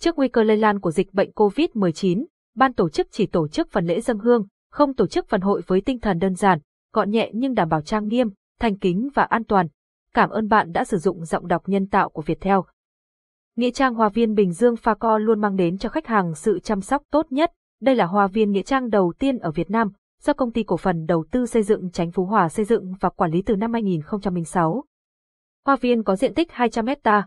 Trước nguy cơ lây lan của dịch bệnh COVID-19, ban tổ chức chỉ tổ chức phần lễ dân hương, không tổ chức phần hội với tinh thần đơn giản, gọn nhẹ nhưng đảm bảo trang nghiêm, thành kính và an toàn. Cảm ơn bạn đã sử dụng giọng đọc nhân tạo của Viettel. Nghĩa trang Hoa viên Bình Dương Pha Co luôn mang đến cho khách hàng sự chăm sóc tốt nhất. Đây là hoa viên nghĩa trang đầu tiên ở Việt Nam, do công ty cổ phần đầu tư xây dựng Chánh Phú Hòa xây dựng và quản lý từ năm 2006. Hoa viên có diện tích 200 hecta,